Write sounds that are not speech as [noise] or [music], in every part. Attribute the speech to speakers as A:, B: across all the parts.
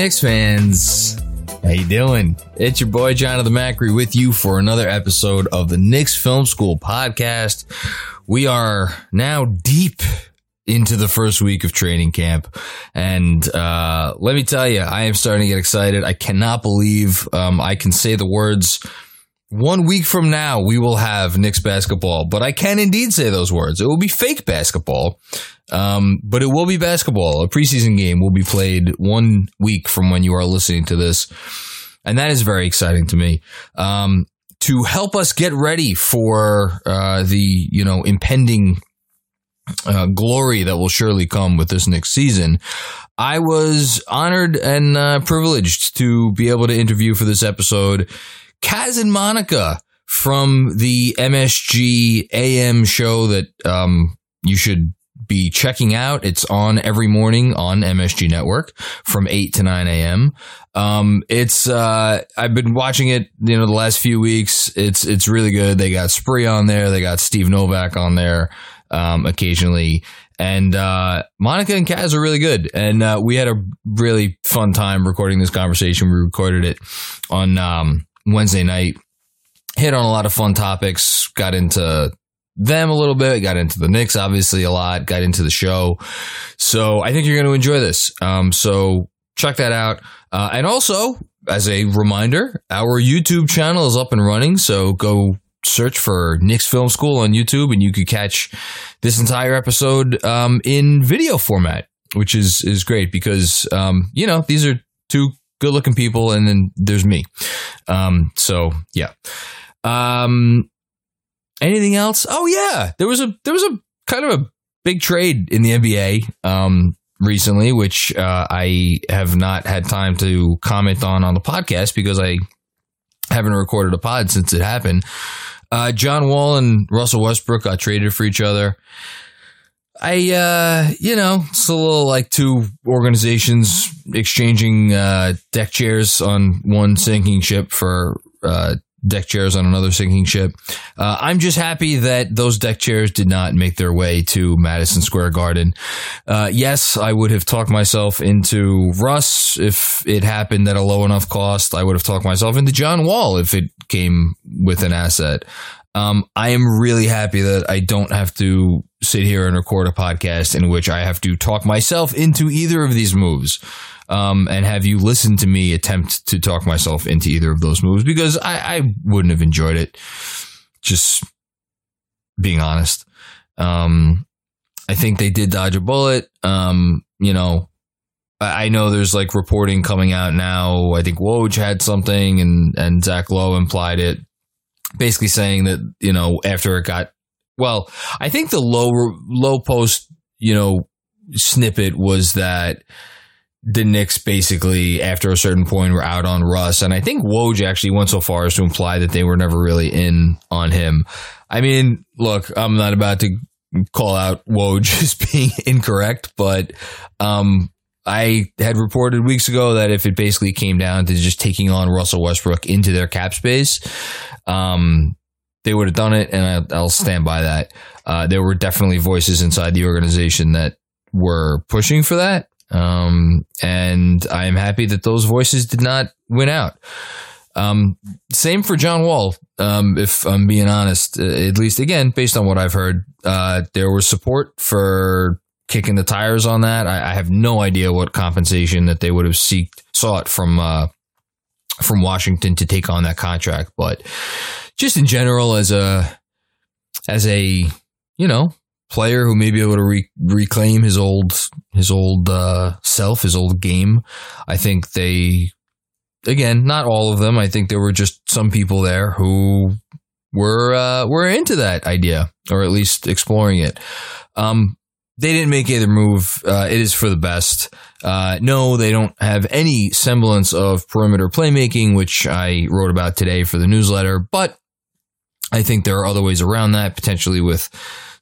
A: Knicks fans. How you doing? It's your boy Jonathan Macri with you for another episode of the Knicks Film School podcast. We are now deep into the first week of training camp, and uh, let me tell you, I am starting to get excited. I cannot believe um, I can say the words. One week from now, we will have Knicks basketball, but I can indeed say those words. It will be fake basketball, um, but it will be basketball. A preseason game will be played one week from when you are listening to this. And that is very exciting to me. Um, to help us get ready for uh, the, you know, impending uh, glory that will surely come with this next season. I was honored and uh, privileged to be able to interview for this episode Kaz and Monica from the MSG AM show that um, you should be checking out. It's on every morning on MSG Network from 8 to 9 a.m. Um, it's, uh, I've been watching it, you know, the last few weeks. It's, it's really good. They got Spree on there. They got Steve Novak on there, um, occasionally. And, uh, Monica and Kaz are really good. And, uh, we had a really fun time recording this conversation. We recorded it on, um, Wednesday night. Hit on a lot of fun topics, got into them a little bit, got into the Knicks obviously a lot, got into the show. So I think you're going to enjoy this. Um, so check that out. Uh, and also, as a reminder, our YouTube channel is up and running. So go search for Knicks Film School on YouTube and you could catch this entire episode um, in video format, which is, is great because, um, you know, these are two good looking people and then there's me. Um, so yeah. Um, anything else? Oh yeah, there was a there was a kind of a big trade in the NBA um, recently, which uh, I have not had time to comment on on the podcast because I haven't recorded a pod since it happened. Uh, John Wall and Russell Westbrook got traded for each other. I, uh, you know, it's a little like two organizations exchanging uh, deck chairs on one sinking ship for uh, deck chairs on another sinking ship. Uh, I'm just happy that those deck chairs did not make their way to Madison Square Garden. Uh, yes, I would have talked myself into Russ if it happened at a low enough cost. I would have talked myself into John Wall if it came with an asset. Um, I am really happy that I don't have to sit here and record a podcast in which I have to talk myself into either of these moves. Um, and have you listened to me attempt to talk myself into either of those moves because I, I wouldn't have enjoyed it. Just being honest. Um, I think they did dodge a bullet. Um, you know, I know there's like reporting coming out now. I think Woj had something and, and Zach Lowe implied it basically saying that, you know, after it got, well, I think the low, low post, you know, snippet was that the Knicks basically, after a certain point, were out on Russ. And I think Woj actually went so far as to imply that they were never really in on him. I mean, look, I'm not about to call out Woj [laughs] as being incorrect, but um, I had reported weeks ago that if it basically came down to just taking on Russell Westbrook into their cap space, um, they would have done it, and I, I'll stand by that. Uh, there were definitely voices inside the organization that were pushing for that. Um, and I am happy that those voices did not win out. Um, same for John Wall. Um, if I'm being honest, uh, at least again, based on what I've heard, uh, there was support for kicking the tires on that. I, I have no idea what compensation that they would have seeked, sought from, uh, from Washington to take on that contract, but just in general, as a, as a, you know, player who may be able to re- reclaim his old his old uh, self, his old game. I think they, again, not all of them. I think there were just some people there who were uh, were into that idea, or at least exploring it. Um, they didn't make either move. Uh, it is for the best. Uh, no, they don't have any semblance of perimeter playmaking, which I wrote about today for the newsletter. But I think there are other ways around that, potentially with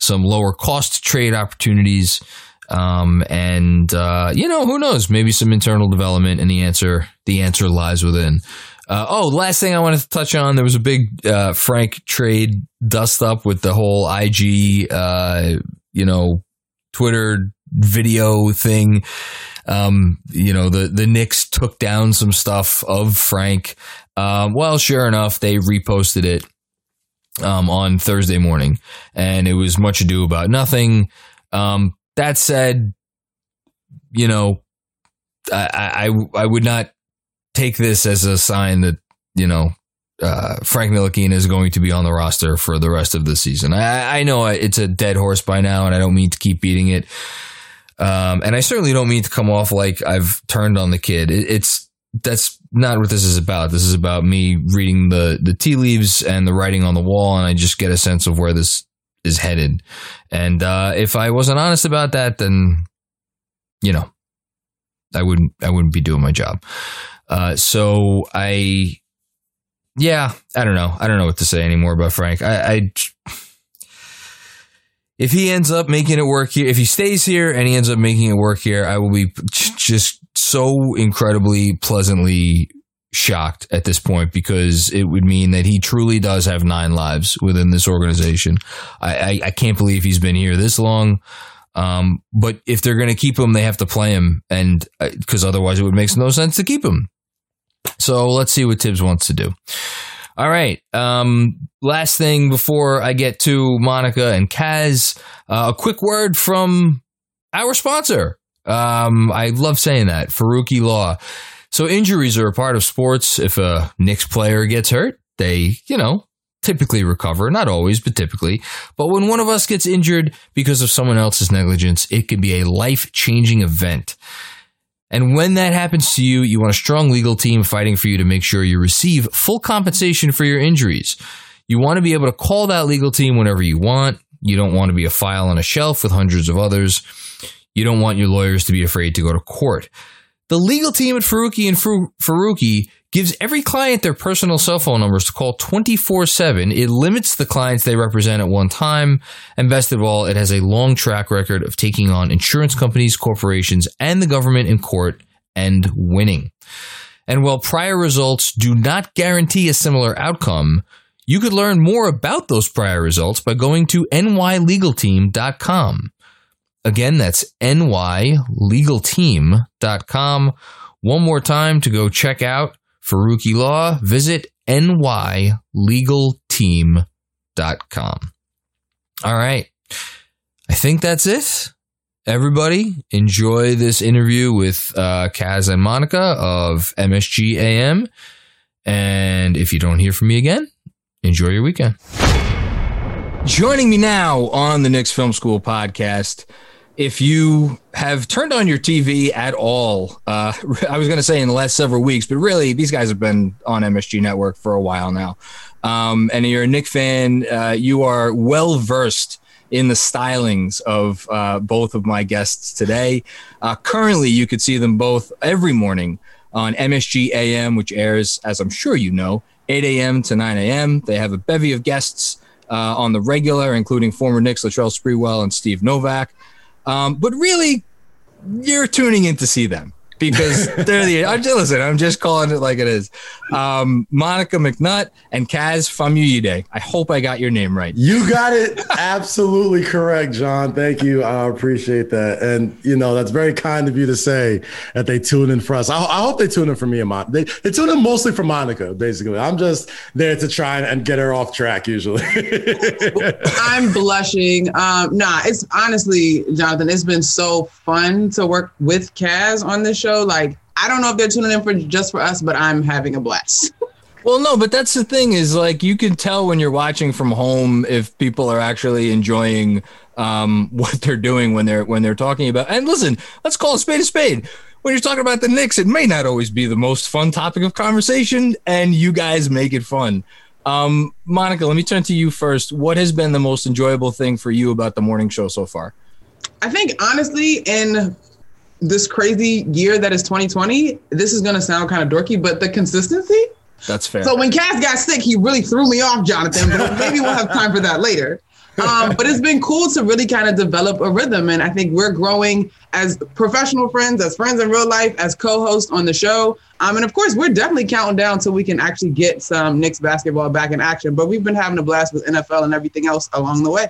A: some lower cost trade opportunities. Um, and uh, you know, who knows? Maybe some internal development, and the answer the answer lies within. Uh, oh, last thing I wanted to touch on: there was a big uh, Frank trade dust up with the whole IG, uh, you know, Twitter video thing. Um, you know, the the Knicks took down some stuff of Frank. Um, well, sure enough, they reposted it um, on Thursday morning, and it was much ado about nothing. Um, that said, you know, I, I I would not take this as a sign that you know uh, Frank Ntilikina is going to be on the roster for the rest of the season. I, I know it's a dead horse by now, and I don't mean to keep beating it. Um, and I certainly don't mean to come off like I've turned on the kid. It, it's that's not what this is about. This is about me reading the the tea leaves and the writing on the wall, and I just get a sense of where this is headed. And uh, if I wasn't honest about that, then you know, I wouldn't I wouldn't be doing my job. Uh, so I, yeah, I don't know. I don't know what to say anymore about Frank. I, I if he ends up making it work here, if he stays here and he ends up making it work here, I will be just so incredibly pleasantly shocked at this point because it would mean that he truly does have nine lives within this organization. I, I, I can't believe he's been here this long. Um, but if they're going to keep him, they have to play him, and because uh, otherwise it would make no sense to keep him. So let's see what Tibbs wants to do. All right. Um, last thing before I get to Monica and Kaz, uh, a quick word from our sponsor. Um, I love saying that, Faruqi Law. So injuries are a part of sports. If a Knicks player gets hurt, they, you know, typically recover. Not always, but typically. But when one of us gets injured because of someone else's negligence, it can be a life changing event. And when that happens to you, you want a strong legal team fighting for you to make sure you receive full compensation for your injuries. You want to be able to call that legal team whenever you want. You don't want to be a file on a shelf with hundreds of others. You don't want your lawyers to be afraid to go to court. The legal team at Faruqi and Faruqi gives every client their personal cell phone numbers to call 24 7. It limits the clients they represent at one time. And best of all, it has a long track record of taking on insurance companies, corporations, and the government in court and winning. And while prior results do not guarantee a similar outcome, you could learn more about those prior results by going to nylegalteam.com. Again, that's nylegalteam.com. One more time to go check out Faruqi Law, visit nylegalteam.com. All right. I think that's it. Everybody, enjoy this interview with uh, Kaz and Monica of MSG AM. And if you don't hear from me again, enjoy your weekend. Joining me now on the Knicks Film School podcast if you have turned on your TV at all, uh, [laughs] I was going to say in the last several weeks, but really these guys have been on MSG Network for a while now. Um, and you're a Knick fan, uh, you are well versed in the stylings of uh, both of my guests today. Uh, currently, you could see them both every morning on MSG AM, which airs, as I'm sure you know, 8 a.m. to 9 a.m. They have a bevy of guests uh, on the regular, including former Knicks Latrell Sprewell and Steve Novak. Um, but really, you're tuning in to see them because [laughs] they're the. I'm just listen. I'm just calling it like it is. Um, Monica McNutt and Kaz Famuyide. I hope I got your name right.
B: You got it absolutely correct, John. Thank you. I appreciate that. And you know that's very kind of you to say that they tune in for us. I, I hope they tune in for me and Monica. They, they tune in mostly for Monica. Basically, I'm just there to try and get her off track. Usually, [laughs]
C: I'm blushing. Um, nah, it's honestly, Jonathan. It's been so fun to work with Kaz on this show show. Like, I don't know if they're tuning in for just for us, but I'm having a blast. [laughs]
A: Well, no, but that's the thing is like you can tell when you're watching from home if people are actually enjoying um, [laughs] what they're doing when they're when they're talking about. And listen, let's call a spade a spade. When you're talking about the Knicks, it may not always be the most fun topic of conversation, and you guys make it fun. Um, Monica, let me turn to you first. What has been the most enjoyable thing for you about the morning show so far?
C: I think honestly, in this crazy year that is 2020, this is going to sound kind of dorky, but the consistency.
A: That's fair.
C: So when Kaz got sick, he really threw me off, Jonathan. But maybe we'll have time for that later. Um, but it's been cool to really kind of develop a rhythm, and I think we're growing as professional friends, as friends in real life, as co-hosts on the show. Um, and of course, we're definitely counting down till we can actually get some Knicks basketball back in action. But we've been having a blast with NFL and everything else along the way.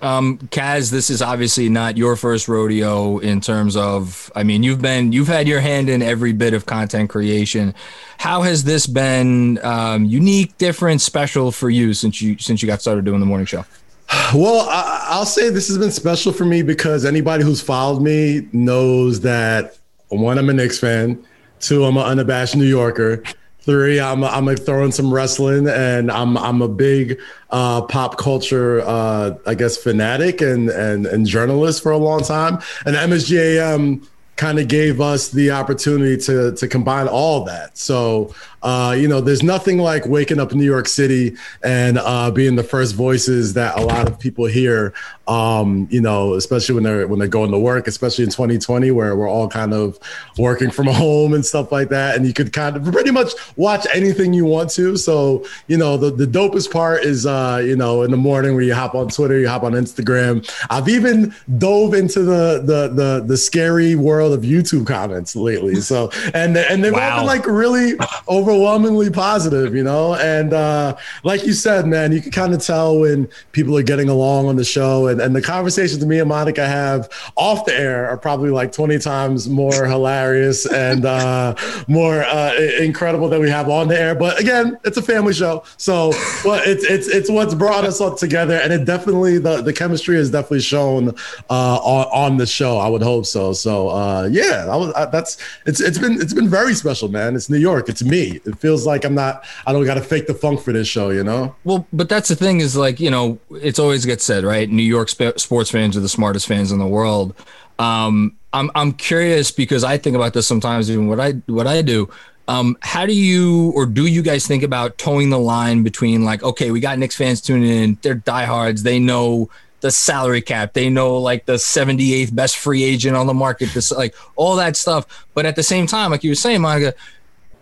A: Um, Kaz, this is obviously not your first rodeo in terms of, I mean, you've been, you've had your hand in every bit of content creation. How has this been um, unique, different, special for you since you since you got started doing the morning show? [sighs]
B: Well, I, will say this has been special for me because anybody who's followed me knows that one, I'm a Knicks fan. Two, I'm an unabashed New Yorker. Three, I'm I'm like throwing some wrestling, and I'm I'm a big uh, pop culture, uh, I guess, fanatic and and and journalist for a long time. And MSGAM kind of gave us the opportunity to to combine all that. So uh, you know, there's nothing like waking up in New York City and uh, being the first voices that a lot of people hear. Um, you know, especially when they're when they're going to work, especially in 2020, where we're all kind of working from [laughs] home and stuff like that, and you could kind of pretty much watch anything you want to. So, you know, the the dopest part is, uh, you know, in the morning where you hop on Twitter, you hop on Instagram. I've even dove into the the the the scary world of YouTube comments lately. So, and and they've wow. all been like really over overwhelmingly positive, you know. And uh, like you said, man, you can kind of tell when people are getting along on the show, and, and the conversations me and Monica have off the air are probably like twenty times more hilarious and uh, more uh, incredible than we have on the air. But again, it's a family show, so it's it's it's what's brought us all together, and it definitely the the chemistry is definitely shown uh, on on the show. I would hope so. So uh, yeah, I was, I, that's it's it's been it's been very special, man. It's New York. It's me. It feels like I'm not. I don't got to fake the funk for this show, you know.
A: Well, but that's the thing is like you know it's always gets said right. New York sp- sports fans are the smartest fans in the world. Um, I'm I'm curious because I think about this sometimes. Even what I what I do. Um, how do you or do you guys think about towing the line between like, okay, we got Knicks fans tuning in, they're diehards, they know the salary cap, they know like the 78th best free agent on the market, this like all that stuff. But at the same time, like you were saying, Monica,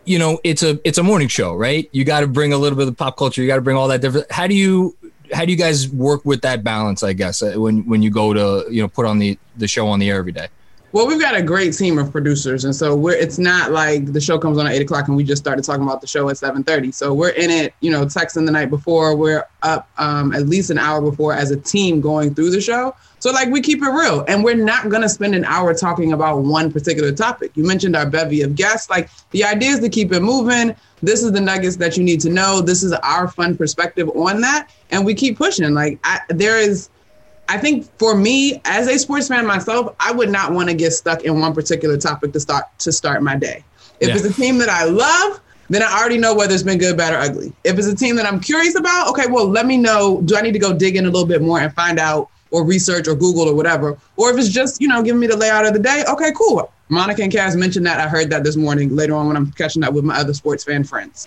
A: you know, it's a it's a morning show, right? You got to bring a little bit of pop culture. You got to bring all that different. How do you how do you guys work with that balance? I guess uh, when when you go to you know put on the the show on the air every day.
C: Well, we've got a great team of producers, and so we're. It's not like the show comes on at eight o'clock and we just started talking about the show at seven thirty. So we're in it, you know, texting the night before. We're up um, at least an hour before as a team going through the show. So like we keep it real, and we're not gonna spend an hour talking about one particular topic. You mentioned our bevy of guests. Like the idea is to keep it moving. This is the nuggets that you need to know. This is our fun perspective on that, and we keep pushing. Like I, there is I think for me, as a sports fan myself, I would not want to get stuck in one particular topic to start to start my day. If yeah. it's a team that I love, then I already know whether it's been good, bad, or ugly. If it's a team that I'm curious about, okay, well, let me know. Do I need to go dig in a little bit more and find out or research or Google or whatever? Or if it's just, you know, giving me the layout of the day, okay, cool. Monica and Kaz mentioned that. I heard that this morning later on when I'm catching up with my other sports fan friends.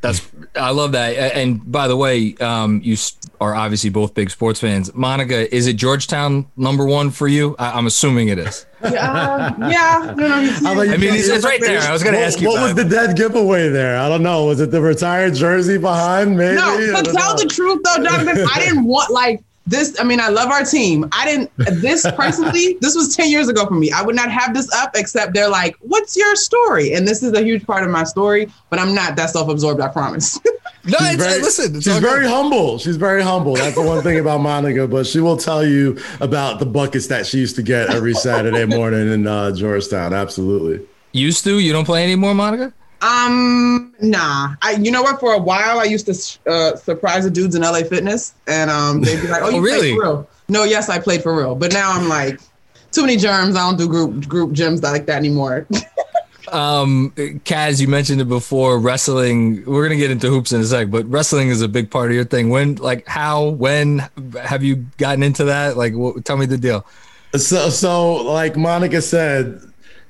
A: That's I love that. And by the way, um, you are obviously both big sports fans. Monica, is it Georgetown number one for you? I, am assuming it is. [laughs]
C: Yeah, um, yeah. No, no,
A: I mean, it's, it's right there. I was going to ask you.
B: What was the dead giveaway there? I don't know. Was it the retired jersey behind? Maybe.
C: No, but tell know. the truth though, Jonathan. I didn't want like this i mean i love our team. I didn't this [laughs] personally this was 10 years ago for me. I would not have this up except they're like what's your story? And this is a huge part of my story but i'm not that self-absorbed i promise. [laughs]
A: No she's very, listen
B: she's very humble. She's very humble. That's the one thing about monica but she will tell you about the buckets that she used to get every saturday morning in uh, georgetown. Absolutely.
A: Used to you don't play anymore monica
C: um, nah. I, you know what? For a while, I used to uh, surprise the dudes in LA Fitness, and um, they'd be like, "Oh, [laughs] you oh, really? for real?" No, yes, I played for real. But now I'm like, too many germs. I don't do group group gyms like that anymore. [laughs]
A: Um, Kaz, you mentioned it before. Wrestling. We're gonna get into hoops in a sec, but wrestling is a big part of your thing. When, like, how, when have you gotten into that? Like, what, tell me the deal.
B: So, so like Monica said,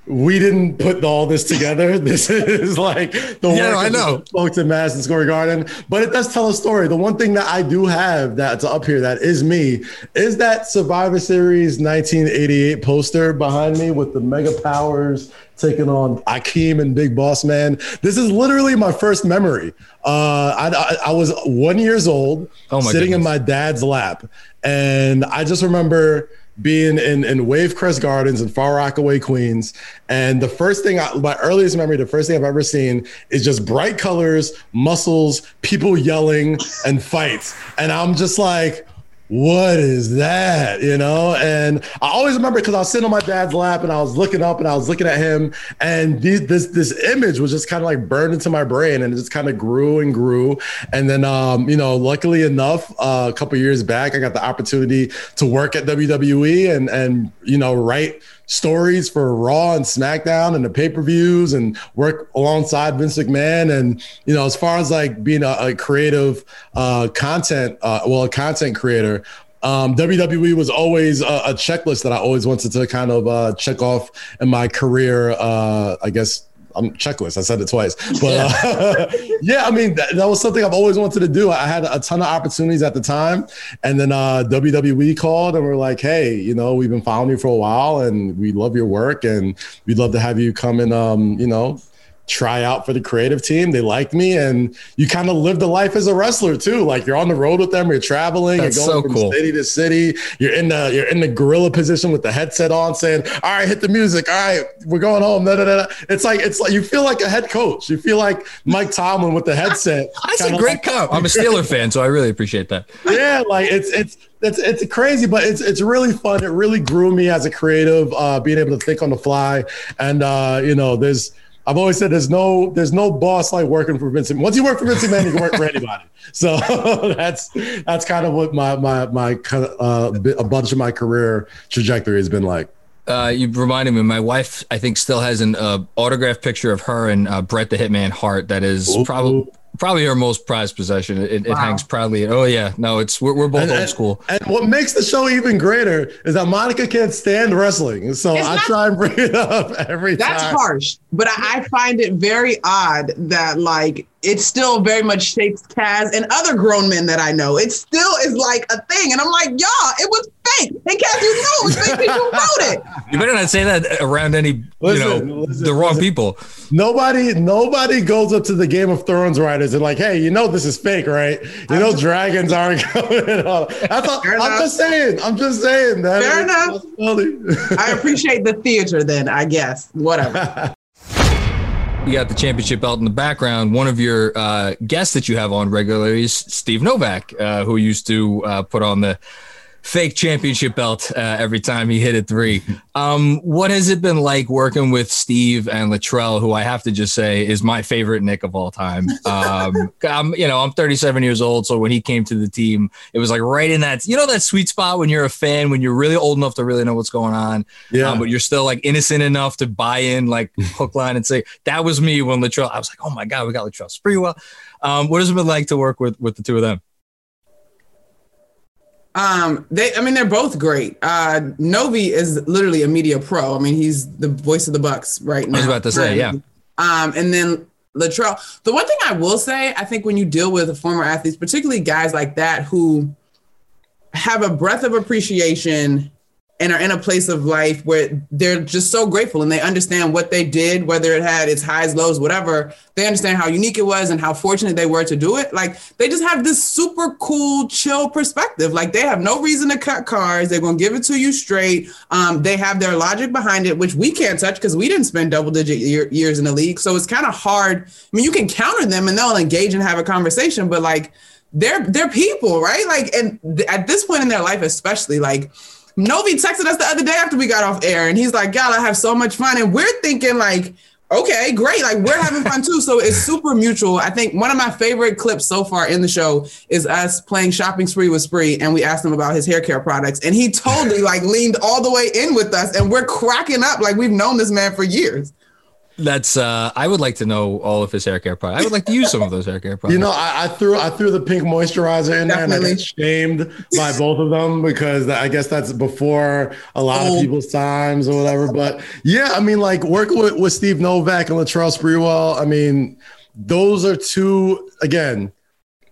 B: we didn't put all this together. [laughs] This is like the
A: Yeah,
B: work
A: I know.
B: folks at Madison Square Garden, but it does tell a story. The one thing that I do have that's up here that is me is that Survivor Series 1988 poster behind me with the Mega Powers taking on Akeem and Big Boss Man. This is literally my first memory. Uh, I, I, I was one years old,
A: Oh my
B: sitting in my dad's lap, and I just remember being in, in Wavecrest Gardens in Far Rockaway, Queens. And the first thing, I, my earliest memory, the first thing I've ever seen is just bright colors, muscles, people yelling, and fights. And I'm just like, what is that? You know? And I always remember because I was sitting on my dad's lap and I was looking up and I was looking at him, and the- this this image was just kind of like burned into my brain, and it just kind of grew and grew. And then, um, you know, luckily enough, uh, a couple years back, I got the opportunity to work at WWE and and you know write stories for Raw and SmackDown and the pay per views and work alongside Vince McMahon. And, you know, as far as like being a, a creative uh, content, uh, well, a content creator, um, WWE was always a, a checklist that I always wanted to kind of uh, check off in my career, uh, I guess. I'm checklist. I said it twice, [laughs] but uh, [laughs] yeah, I mean that, that was something I've always wanted to do. I had a ton of opportunities at the time, and then uh, WWE called and we're like, "Hey, you know, we've been following you for a while, and we love your work, and we'd love to have you come and, um, you know, try out for the creative team. They liked me, and you kind of live the life as a wrestler too. Like you're on the road with them, you're traveling,
A: That's
B: you're going
A: so
B: from
A: cool.
B: city to city. You're in the you're in the gorilla position with the headset on, saying, "All right, hit the music. All right, we're going home." Da, da, da. It's like it's like you feel like a head coach. You feel like Mike Tomlin with the headset. [laughs]
A: That's a great
B: like-
A: comp. I'm a [laughs] Steeler fan, so I really appreciate that.
B: yeah, like it's it's it's it's crazy, but it's it's really fun. It really grew me as a creative, uh, being able to think on the fly. And uh, you know, there's I've always said there's no there's no boss like working for Vincent. Once you work for Vincent Man, you can work for anybody. [laughs] So that's that's kind of what my my my uh, a bunch of my career trajectory has been like.
A: Uh, you reminded me. My wife, I think, still has an uh, autographed picture of her and uh, Brett the Hitman Hart. That is probably probably her most prized possession. It, it hangs proudly. Oh yeah, no, it's we're, we're both
B: And,
A: old
B: and-
A: school.
B: and what makes the show even greater is that Monica can't stand wrestling. So
C: It's
B: I
C: not-
B: try and bring it up every
C: That's
B: time.
C: harsh, but I, I find it very odd that like it still very much shapes Kaz and other grown men that I know. It still is like a thing, and I'm like, y'all, it was fake. And Kaz, you know it was fake. People wrote it. [laughs]
A: You better not say that around any you know
B: listen,
A: the wrong
B: listen.
A: people.
B: Nobody, nobody goes up to the Game of Thrones writers and like, hey, you know this is fake, right? You know dragons aren't [laughs] coming. at all. That's all, I'm
C: enough.
B: just saying. I'm just saying that.
C: Fair enough.
B: possibility. [laughs]
C: I appreciate the theater then, I guess. Whatever. [laughs]
A: You got the championship belt in the background. One of your uh, guests that you have on regularly is Steve Novak, uh, who used to uh, put on the fake championship belt uh, every time he hit a three. Um, what has it been like working with Steve and Latrell, who I have to just say is my favorite Knick of all time? Um, [laughs] I'm, you know, I'm 37 years old, so when he came to the team, it was like right in that, you know, that sweet spot when you're a fan, when you're really old enough to really know what's going on,
B: yeah.
A: um, but you're still like innocent enough to buy in, like [laughs] hook, line, and say that was me when Latrell. I was like, oh my god, we got Latrell Sprewell. Um, what has it been like to work with with the two of them?
C: Um, they, I mean, they're both great. Uh, Novi is literally a media pro. I mean, he's the voice of the Bucks right now.
A: I was about to say, yeah.
C: Um, and then Latrell. The one thing I will say, I think when you deal with former athletes, particularly guys like that who have a breadth of appreciation and are in a place of life where they're just so grateful and they understand what they did, whether it had its highs, lows, whatever. They understand how unique it was and how fortunate they were to do it. Like they just have this super cool, chill perspective. Like they have no reason to cut cars. They're gonna give it to you straight. Um, they have their logic behind it, which we can't touch because we didn't spend double digit year, years in the league. So it's kind of hard. I mean, you can counter them and they'll engage and have a conversation, but like they're they're people, right? Like, and th- at this point in their life, especially, like Novi texted us the other day after we got off air, and he's like, "God, I have so much fun," and we're thinking like. Okay, great. Like we're having fun too. So it's super mutual. I think one of my favorite clips so far in the show is us playing shopping spree with Spree, and we asked him about his hair care products, and he totally like leaned all the way in with us, and we're cracking up like we've known this man for years.
A: That's uh I would like to know all of his hair care products. I would like to use some of those hair care products.
B: You know, I, I threw I threw the pink moisturizer in there, and I
C: Definitely.
B: got shamed by both of them because I guess that's before a lot of people's times or whatever. But yeah, I mean, like working with, with Steve Novak and Latrell Sprewell, I mean, those are two again.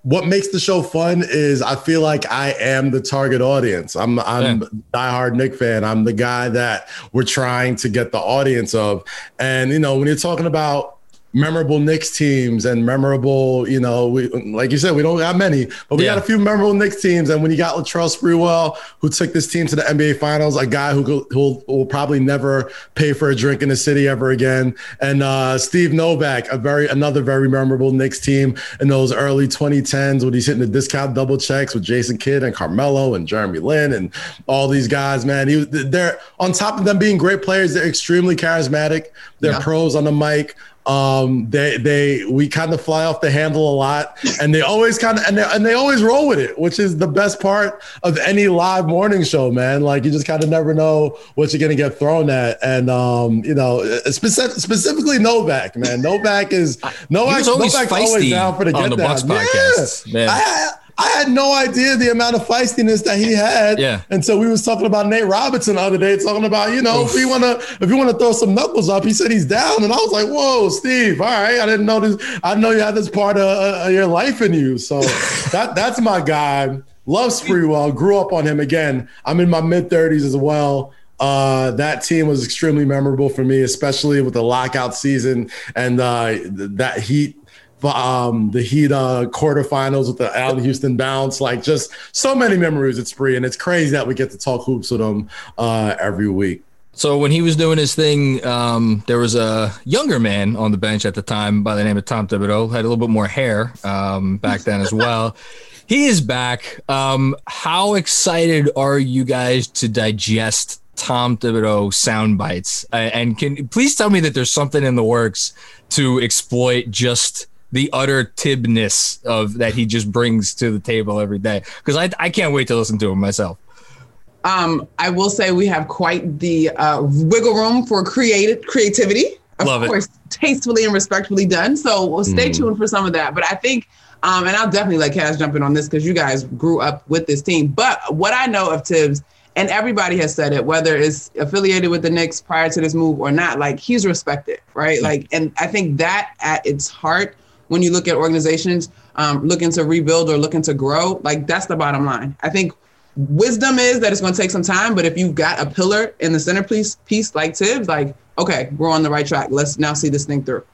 B: What makes the show fun is I feel like I am the target audience. I'm I'm
A: Yeah.
B: diehard Knick fan. I'm the guy that we're trying to get the audience of. And you know, when you're talking about memorable Knicks teams and memorable, you know, we like you said, we don't got many, but we
A: Yeah.
B: got a few memorable Knicks teams. And when you got Latrell Sprewell, who took this team to the NBA Finals, a guy who who will, probably never pay for a drink in the city ever again, and uh, Steve Novak, a very another very memorable Knicks team in those early 2010s when he's hitting the discount double checks with Jason Kidd and Carmelo and Jeremy Lin and all these guys. Man, he was they're on top of them being great players. They're extremely charismatic. They're
C: Yeah.
B: pros on the mic. Um, they they we kind of fly off the handle a lot, and they always kind of and they, and they always roll with it, which is the best part of any live morning show, man. Like you just kind of never know what you're gonna get thrown at, and um, you know, specific, specifically Novak, man. Novak is Novak.
A: always
B: Novak's
A: feisty
B: always down for the
A: on
B: get
A: the
B: down.
A: Bucks podcasts, man.
B: I, I had no idea the amount of feistiness that he had
A: Yeah.
B: until we was talking about Nate Robinson the other day, talking about, you know, if you want to, if you want to throw some knuckles up, he said he's down. And I was like, whoa, Steve, all right. I didn't know this. I know you had this part of, uh, your life in you. So [laughs] that that's my guy. Love Sprewell. Grew up on him again. I'm in my mid 30s as well. Uh, that team was extremely memorable for me, especially with the lockout season and uh, th- that Heat um, the Heat uh, quarterfinals with the Allan Houston bounce. Like just so many memories at Spree, and it's crazy that we get to talk hoops with them uh, every week.
A: So when he was doing his thing, um, there was a younger man on the bench at the time by the name of Tom Thibodeau. Had a little bit more hair um, back then as well. [laughs] He is back. Um, how excited are you guys to digest Tom Thibodeau sound bites? And can please tell me that there's something in the works to exploit just the utter tibness of that he just brings to the table every day? Because I I can't wait to listen to him myself.
C: Um, I will say we have quite the uh, wiggle room for creative creativity. Of
A: Love it.
C: course, tastefully and respectfully done. So we'll stay tuned for some of that. But I think, um, and I'll definitely let Kaz jump in on this because you guys grew up with this team. But what I know of Tibbs, and everybody has said it, whether it's affiliated with the Knicks prior to this move or not, like he's respected, right? Like, and I think that at its heart, when you look at organizations um, looking to rebuild or looking to grow, like that's the bottom line. I think wisdom is that it's going to take some time, but if you've got a pillar in the centerpiece piece like Tibbs, like okay, we're on the right track. Let's now see this thing through.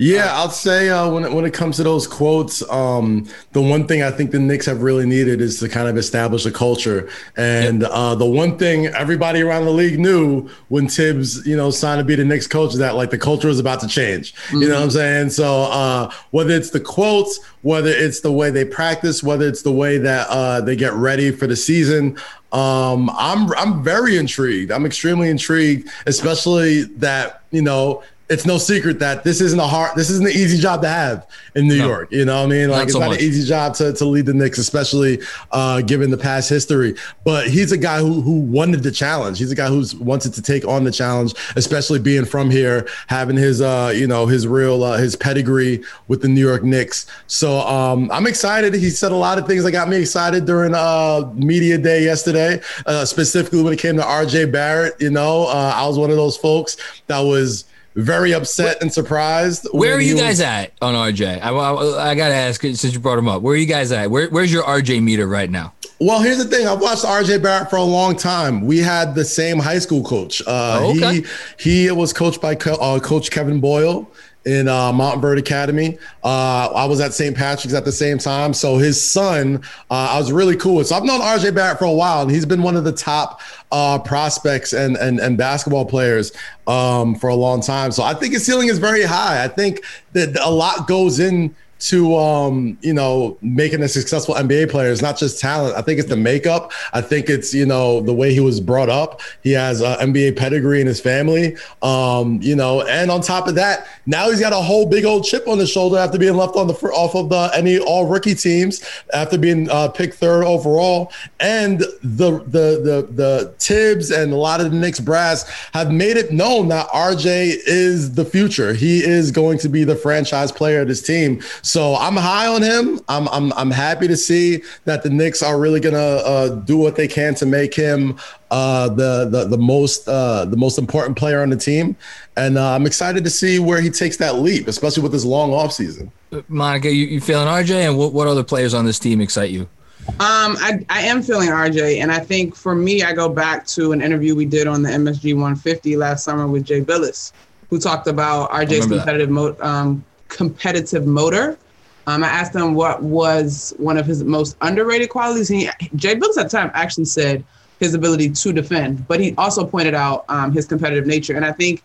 B: Yeah, I'll say uh, when it, when it comes to those quotes, um, the one thing I think the Knicks have really needed is to kind of establish a culture. And uh, the one thing everybody around the league knew when Tibbs, you know, signed to be the Knicks coach is that like the culture was about to change. You know what I'm saying? So uh, whether it's the quotes, whether it's the way they practice, whether it's the way that uh, they get ready for the season, um, I'm I'm very intrigued. I'm extremely intrigued, especially that you know it's no secret that this isn't a hard, this isn't an easy job to have in New
A: No.
B: York. You know what I mean? Like
A: Not
B: it's
A: so
B: not
A: much.
B: an easy job to, to lead the Knicks, especially uh, given the past history. But he's a guy who who wanted the challenge. He's a guy who's wanted to take on the challenge, especially being from here, having his uh, you know, his real uh, his pedigree with the New York Knicks. So um, I'm excited. He said a lot of things that got me excited during uh, media day yesterday, uh, specifically when it came to RJ Barrett. You know, uh, I was one of those folks that was very upset and surprised.
A: Where are you
B: was-
A: guys at on RJ? I, I, I gotta ask since you brought him up. Where are you guys at? Where, where's your RJ meter right now?
B: Well, here's the thing. I've watched RJ Barrett for a long time. We had the same high school coach. Uh,
A: Oh, okay.
B: He he was coached by Co- uh, Coach Kevin Boyle in uh, Verde Academy. Uh, I was at St. Patrick's at the same time. So his son, uh, I was really cool with. So I've known RJ Barrett for a while, and he's been one of the top uh, prospects and, and and basketball players um, for a long time. So I think his ceiling is very high. I think that a lot goes in to um, you know making a successful NBA player is not just talent. I think it's the makeup. I think it's you know the way he was brought up. He has an NBA pedigree in his family. Um, you know, and on top of that, now he's got a whole big old chip on his shoulder after being left on the off of the any all rookie teams after being uh, picked third overall, and the the the the Thibs and a lot of the Knicks brass have made it known that RJ is the future. He is going to be the franchise player of this team. So I'm high on him. I'm I'm I'm happy to see that the Knicks are really gonna uh, do what they can to make him uh, the the the most uh, the most important player on the team, and uh, I'm excited to see where he takes that leap, especially with this long off season.
A: Monica, you, you feeling RJ, and what, what other players on this team excite you?
C: Um, I, I am feeling RJ, and I think for me, I go back to an interview we did on the MSG 150 last summer with Jay Bilas, who talked about RJ's competitive mo- um, competitive motor. Um, I asked him what was one of his most underrated qualities. He, Jay Bilas at the time actually said his ability to defend, but he also pointed out um, his competitive nature. And I think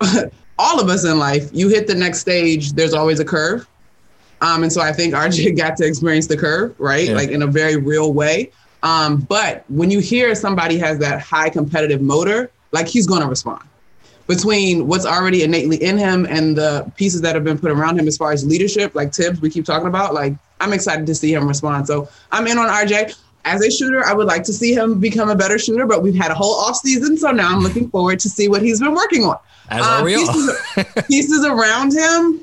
C: [laughs] all of us in life, you hit the next stage, there's always a curve. Um, and so I think RJ [laughs] got to experience the curve, right? Yeah. Like in a very real way. Um, but when you hear somebody has that high competitive motor, like he's going to respond. Between what's already innately in him and the pieces that have been put around him as far as leadership, like Thibs, we keep talking about, like I'm excited to see him respond. So I'm in on RJ. As a shooter, I would like to see him become a better shooter, but we've had a whole off season, so now I'm looking forward to see what he's been working on.
A: As um, are we
C: pieces, [laughs] pieces around him,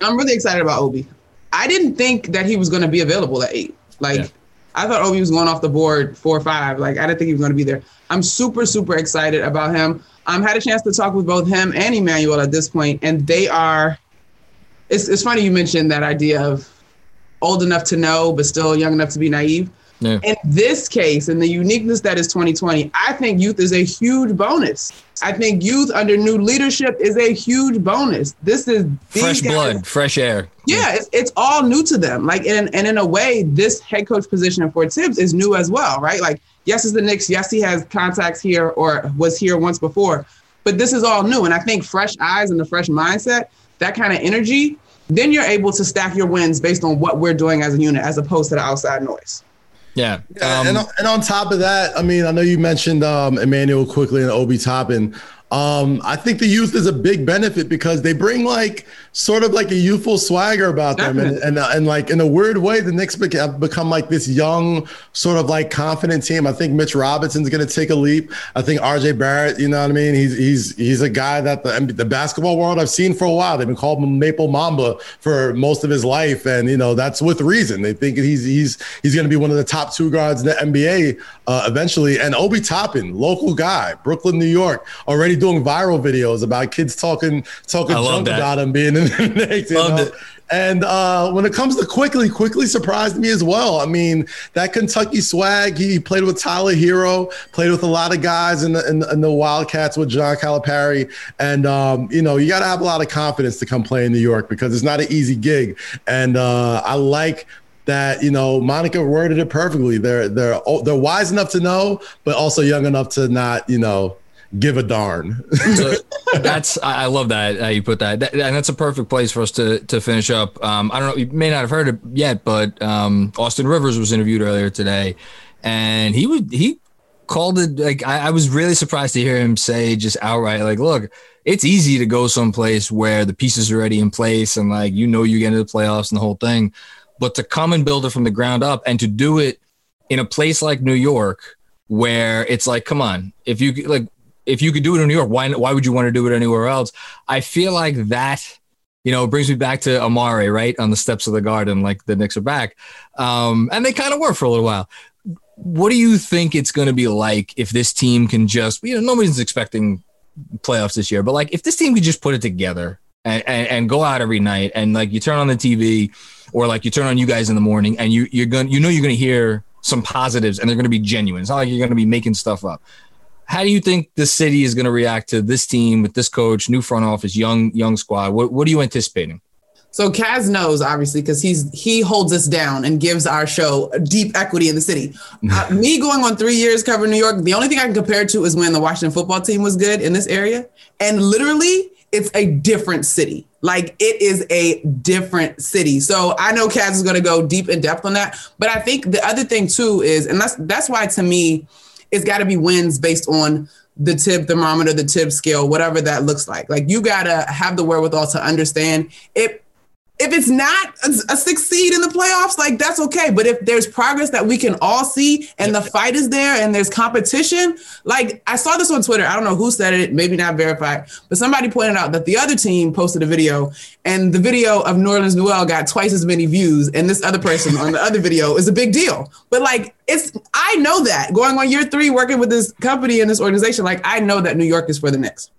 C: I'm really excited about Obi. I didn't think that he was going to be available at eight. Like, yeah. I thought Obi was going off the board four or five. Like, I didn't think he was going to be there. I'm super, super excited about him. I've had a chance to talk with both him and Immanuel at this point, and they are. It's, it's funny you mentioned that idea of old enough to know, but still young enough to be naive. Yeah. In this case, in the uniqueness that is 2020, I think youth is a huge bonus. I think youth under new leadership is a huge bonus. This is
A: fresh guys, blood, fresh air.
C: Yeah, it's, it's all new to them. Like, and, and in a way, this head coach position for Thibs is new as well, right? Like, yes, it's the Knicks. Yes, he has contacts here or was here once before, but this is all new. And I think fresh eyes and the fresh mindset, that kind of energy, then you're able to stack your wins based on what we're doing as a unit as opposed to the outside noise.
A: Yeah.
B: yeah um, and, and on top of that, I mean, I know you mentioned um, Immanuel Quickley and Obi Toppin. Um, I think the youth is a big benefit because they bring like sort of like a youthful swagger about them, and and, and like in a weird way, the Knicks have become like this young, sort of like confident team. I think Mitch Robinson's going to take a leap. I think RJ Barrett, you know what I mean? He's he's he's a guy that the the basketball world I've seen for a while. They've been called Maple Mamba for most of his life, and you know that's with reason. They think he's he's he's going to be one of the top two guards in the NBA uh, eventually. And Obi Toppin, local guy, Brooklyn, New York, already doing viral videos about kids talking talking junk about him being [laughs] in the Knicks. You know? And uh, when it comes to Quickley, Quickley surprised me as well. I mean, that Kentucky swag. He played with Tyler Herro, played with a lot of guys in the, in, in the Wildcats with John Calipari, and um, you know, you got to have a lot of confidence to come play in New York because it's not an easy gig. And uh, I like that you know Monica worded it perfectly. They're they're they're wise enough to know, but also young enough to not you know give a darn. so [laughs]
A: that's I love that how you put that. that. and that's a perfect place for us to to finish up. Um, I don't know, you may not have heard it yet, but um, Austin Rivers was interviewed earlier today, and he would he called it like I, I was really surprised to hear him say just outright like, look, it's easy to go someplace where the pieces are already in place and like you know you get into the playoffs and the whole thing, but to come and build it from the ground up and to do it in a place like New York where it's like, come on, if you like if you could do it in New York, why why would you want to do it anywhere else? I feel like that, you know, brings me back to Amar'e, right on the steps of the Garden, like the Knicks are back, um, and they kind of were for a little while. What do you think it's going to be like if this team can just, you know, nobody's expecting playoffs this year, but like if this team could just put it together and, and, and go out every night and like you turn on the TV or like you turn on you guys in the morning and you you're to you know you're to hear some positives and they're to be genuine. It's not like you're to be making stuff up. How do you think the city is going to react to this team with this coach, new front office, young young squad? What what are you anticipating?
C: So Kaz knows obviously because he's he holds us down and gives our show deep equity in the city. [laughs] Uh, me going on three years covering New York, the only thing I can compare it to is when the Washington football team was good in this area, and literally it's a different city. Like it is a different city. So I know Kaz is going to go deep in depth on that, but I think the other thing too is, and that's that's why to me, it's got to be wins based on the tip thermometer, the tip scale, whatever that looks like. Like you got to have the wherewithal to understand it if it's not a, a six seed in the playoffs, like that's okay. But if there's progress that we can all see and the fight is there and there's competition, like I saw this on Twitter. I don't know who said it, maybe not verified, but somebody pointed out that the other team posted a video and the video of Nerlens Noel got twice as many views. And this other person on the other video is a big deal. But like it's I know that going on year three, working with this company and this organization, like I know that New York is for the Knicks.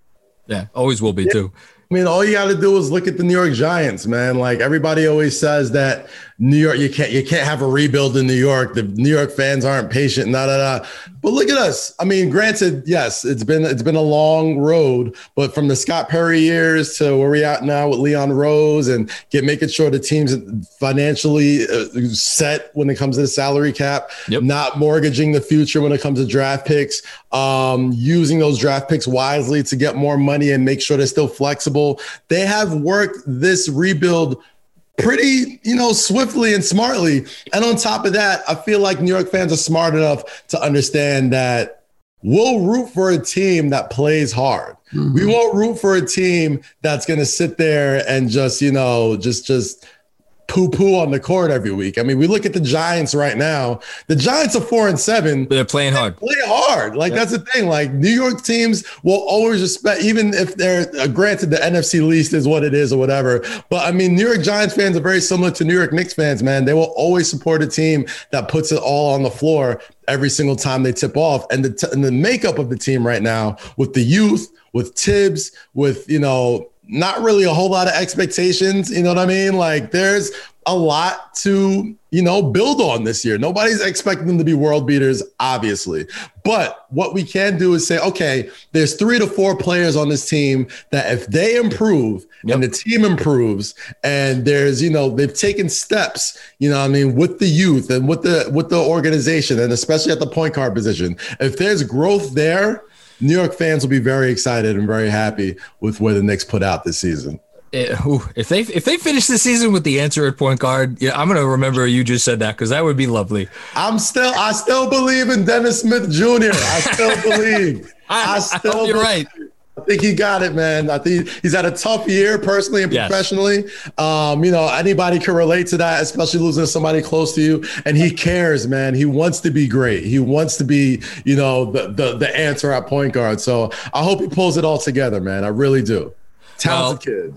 A: Yeah, always will be too.
B: I mean, all you got to do is look at the New York Giants, man. Like everybody always says that New York, you can't you can't have a rebuild in New York. The New York fans aren't patient, da da da. But look at us. I mean, granted, yes, it's been it's been a long road, but from the Scott Perry years to where we at now with Leon Rose and get making sure the team's financially uh, set when it comes to the salary cap,
A: Yep.
B: not mortgaging the future when it comes to draft picks, um, using those draft picks wisely to get more money and make sure they're still flexible. They have worked this rebuild pretty, you know, swiftly and smartly. And on top of that, I feel like New York fans are smart enough to understand that we'll root for a team that plays hard. We mm-hmm. won't root for a team that's going to sit there and just, you know, just just poo poo on the court every week. I mean, we look at the Giants right now. The Giants are 4 and 7
A: But they're playing hard.
B: play hard. Like that's the thing. Like New York teams will always respect, even if they're uh, granted the NFC least is what it is or whatever. But I mean, New York Giants fans are very similar to New York Knicks fans. Man, they will always support a team that puts it all on the floor every single time they tip off. And the t- and the makeup of the team right now with the youth, with Thibs, with you know. Not really a whole lot of expectations, you know what I mean? Like there's a lot to, you know, build on this year. Nobody's expecting them to be world beaters, obviously. But what we can do is say, okay, there's three to four players on this team that if they improve and the team improves, and there's, you know, they've taken steps, you know, what I mean, with the youth and with the with the organization, and especially at the point guard position. If there's growth there, New York fans will be very excited and very happy with where the Knicks put out this season.
A: Ooh, if they if they finish the season with the answer at point guard, yeah, I'm gonna remember you just said that because that would be lovely.
B: I'm still, I still believe in Dennis Smith Jr. I still believe. [laughs] I,
A: I
B: still
A: hope you're
B: believe.
A: right.
B: I think he got it, man. I think he's had a tough year personally and
A: Yes.
B: professionally. Um, you know, anybody can relate to that, especially losing somebody close to you. And he cares, man. He wants to be great. He wants to be, you know, the the, the answer at point guard. So I hope he pulls it all together, man. I really do. Talented kid.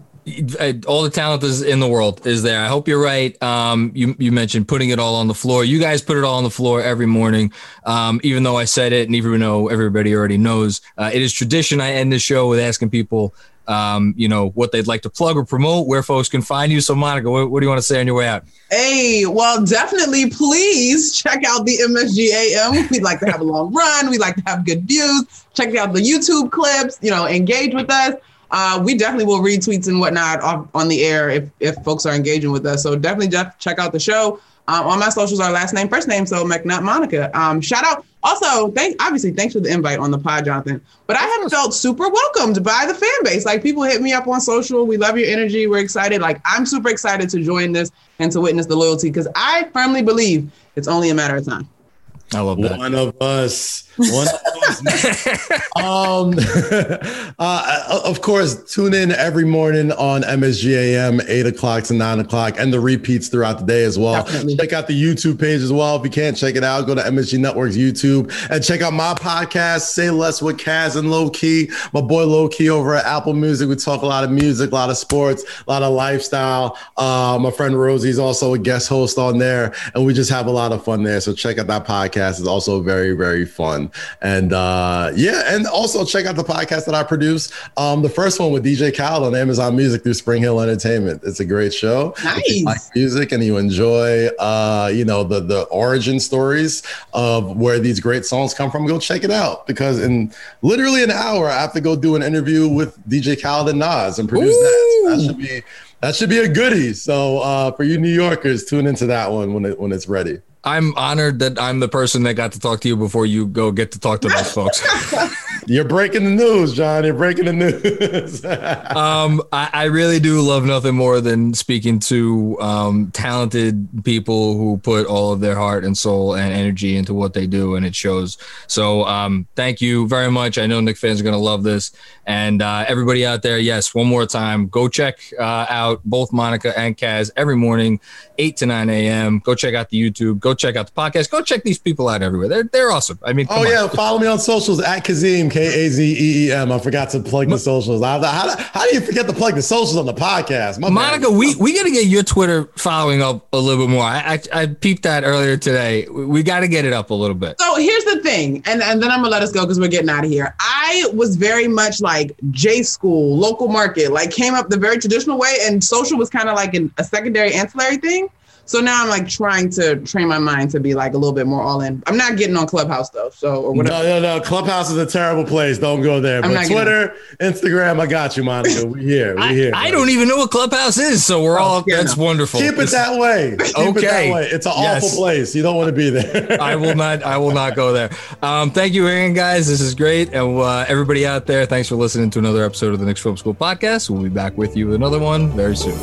A: Uh, all the talent is in the world is there. I hope you're right. Um, you you mentioned putting it all on the floor. You guys put it all on the floor every morning. Um, even though I said it, and even though everybody already knows, uh, it is tradition. I end the show with asking people, um, you know, what they'd like to plug or promote, where folks can find you. So, Monica, what, what do you want to say on your way out?
C: Hey, well, definitely please check out the MSGAM. We'd like to have a long run. We'd like to have good views. Check out the YouTube clips, you know, engage with us. Uh, we definitely will read tweets and whatnot off, on the air if, if folks are engaging with us. So definitely just check out the show. Um, on my socials are last name, first name, so McNutt Monica. Um, shout out. Also, thank obviously thanks for the invite on the pod, Jonathan. But I have felt super welcomed by the fan base. Like people hit me up on social. We love your energy. We're excited. Like I'm super excited to join this and to witness the loyalty because I firmly believe it's only a matter of time.
A: I love that.
B: One of us. One of us. [laughs] um, [laughs] uh, of course, tune in every morning on MSGAM, 8 o'clock to 9 o'clock, and the repeats throughout the day as well.
C: Definitely.
B: Check out the YouTube page as well. If you can't check it out, go to MSG Network's YouTube and check out my podcast, Say Less with Kaz and Low Key. My boy Low Key over at Apple Music. We talk a lot of music, a lot of sports, a lot of lifestyle. Uh, my friend Rosie's also a guest host on there, and we just have a lot of fun there. So check out that podcast. It's also very, very fun. And uh, yeah, and also check out the podcast that I produce. Um, the first one with DJ Khaled on Amazon Music through Spring Hill Entertainment. It's a great show. If you like
C: Nice.
B: music and you enjoy uh, you know, the the origin stories of where these great songs come from, go check it out. Because in literally an hour, I have to go do an interview with DJ Khaled and Nas and produce that. So that should be that should be a goodie. So uh, for you New Yorkers, tune into that one when it when it's ready.
A: I'm honored that I'm the person that got to talk to you before you go get to talk to those folks. [laughs]
B: You're breaking the news, John. You're breaking the news. [laughs]
A: um, I, I, really do love nothing more than speaking to um, talented people who put all of their heart and soul and energy into what they do, and it shows. So, um, thank you very much. I know Knick fans are going to love this, and uh, everybody out there, yes, one more time, go check uh, out both Monica and Kaz every morning, eight to nine a.m. Go check out the YouTube. Go check out the podcast. Go check these people out everywhere. They're they're awesome. I mean,
B: oh yeah, follow me on socials at Kazeem K A Z E E M. I forgot to plug the socials. How, how, how, do you forget to plug the socials on the podcast?
A: My Monica, bad. we we got to get your Twitter following up a little bit more. I I, I peeped that earlier today. We got to get it up a little bit.
C: So here's the thing, and and then I'm gonna let us go because we're getting out of here. I was very much like J school, local market, like came up the very traditional way, and social was kind of like an, a secondary ancillary thing. So now I'm like trying to train my mind to be like a little bit more all in. I'm not getting on Clubhouse though. So or whatever.
B: No, no, no. Clubhouse is a terrible place. Don't go there. I'm but Twitter, getting... Instagram, I got you, Monica. [laughs] We here. We here.
A: I, I, don't even know what Clubhouse is. So we're oh, all that's wonderful.
B: Keep it that way. [laughs] Keep okay. It that way. It's an yes. awful place. You don't want to be there. [laughs]
A: I will not. I will not go there. Um, thank you again, guys. This is great. And uh, everybody out there, thanks for listening to another episode of the Knicks Film School podcast. We'll be back with you with another one very soon.